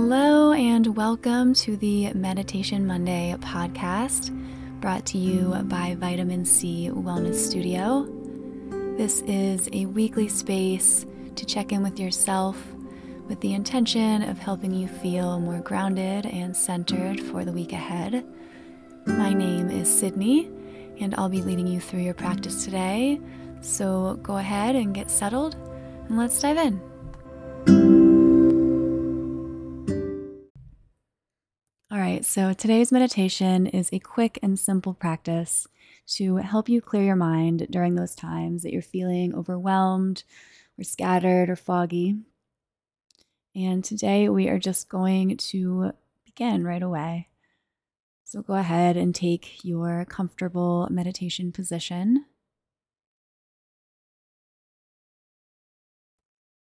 Hello, and welcome to the Meditation Monday podcast brought to you by Vitamin Sea Wellness Studio. This is a weekly space to check in with yourself with the intention of helping you feel more grounded and centered for the week ahead. My name is Sydney, and I'll be leading you through your practice today. So go ahead and get settled, and let's dive in. Right, so today's meditation is a quick and simple practice to help you clear your mind during those times that you're feeling overwhelmed or scattered or foggy. And today we are just going to begin right away. So go ahead and take your comfortable meditation position.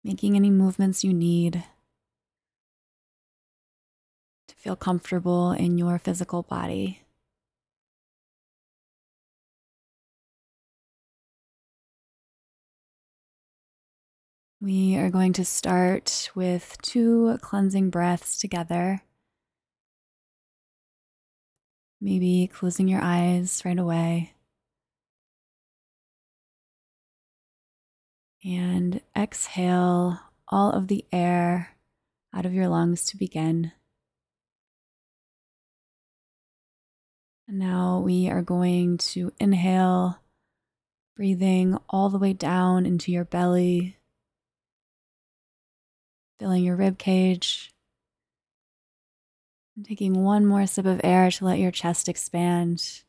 Making any movements you need feel comfortable in your physical body. We are going to start with two cleansing breaths together. Maybe closing your eyes right away. And exhale all of the air out of your lungs to begin. And now we are going to inhale, breathing all the way down into your belly filling your rib cage. And taking one more sip of air to let your chest expand.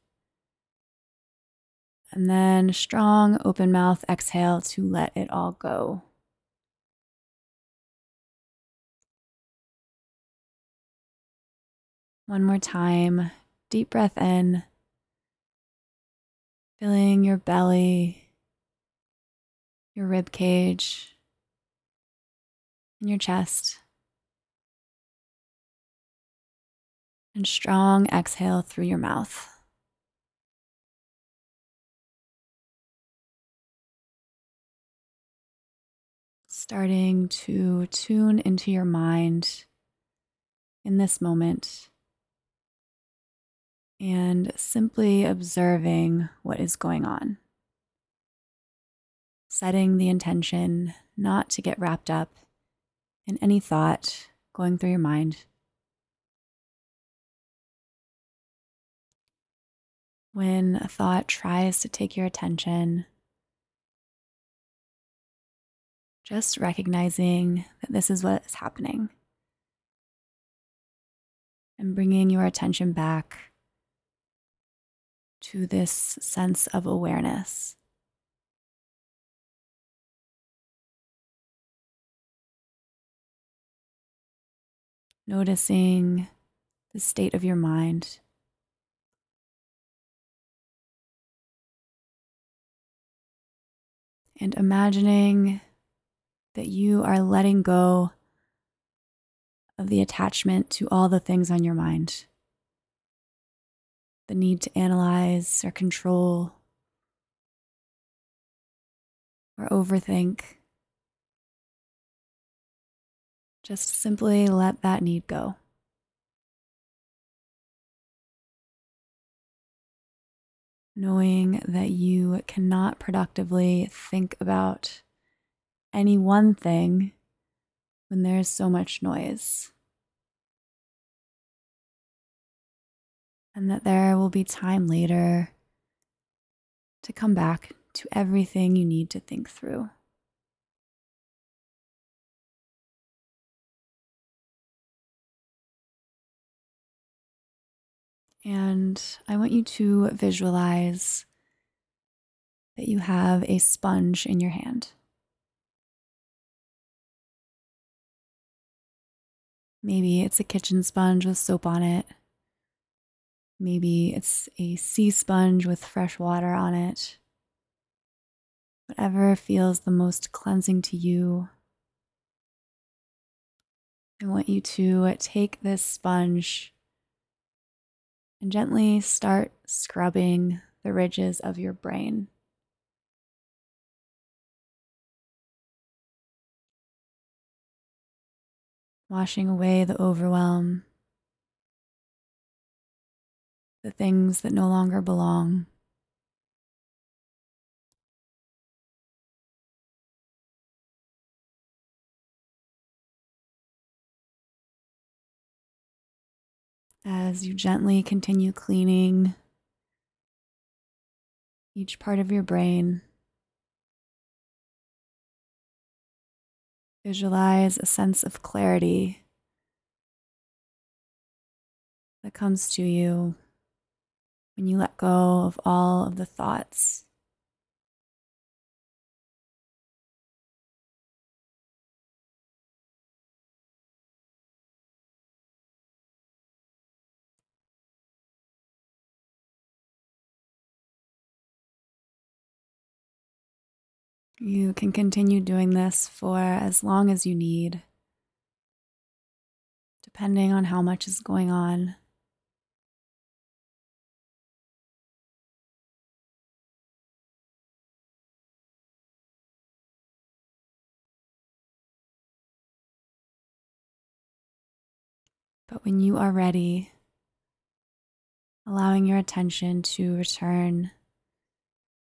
And then strong open mouth exhale to let it all go. One more time. Deep breath in, filling your belly, your rib cage in your chest. And strong exhale through your mouth. Starting to tune into your mind in this moment and simply observing what is going on. Setting the intention not to get wrapped up in any thought going through your mind. When a thought tries to take your attention, just recognizing that this is what is happening and bringing your attention back to this sense of awareness. noticing the state of your mind. And imagining that you are letting go of the attachment to all the things on your mind the need to analyze or control or overthink. Just simply let that need go. Knowing that you cannot productively think about any one thing when there's so much noise. And that there will be time later to come back to everything you need to think through. And I want you to visualize that you have a sponge in your hand. Maybe it's a kitchen sponge with soap on it. Maybe it's a sea sponge with fresh water on it. Whatever feels the most cleansing to you. I want you to take this sponge and gently start scrubbing the ridges of your brain. washing away the overwhelm, the things that no longer belong. As you gently continue cleaning each part of your brain, visualize a sense of clarity that comes to you when you let go of all of the thoughts. You can continue doing this for as long as you need, depending on how much is going on. But when you are ready, allowing your attention to return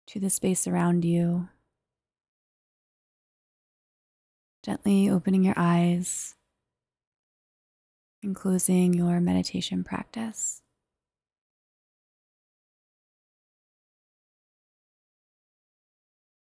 to the space around you, gently opening your eyes and closing your meditation practice.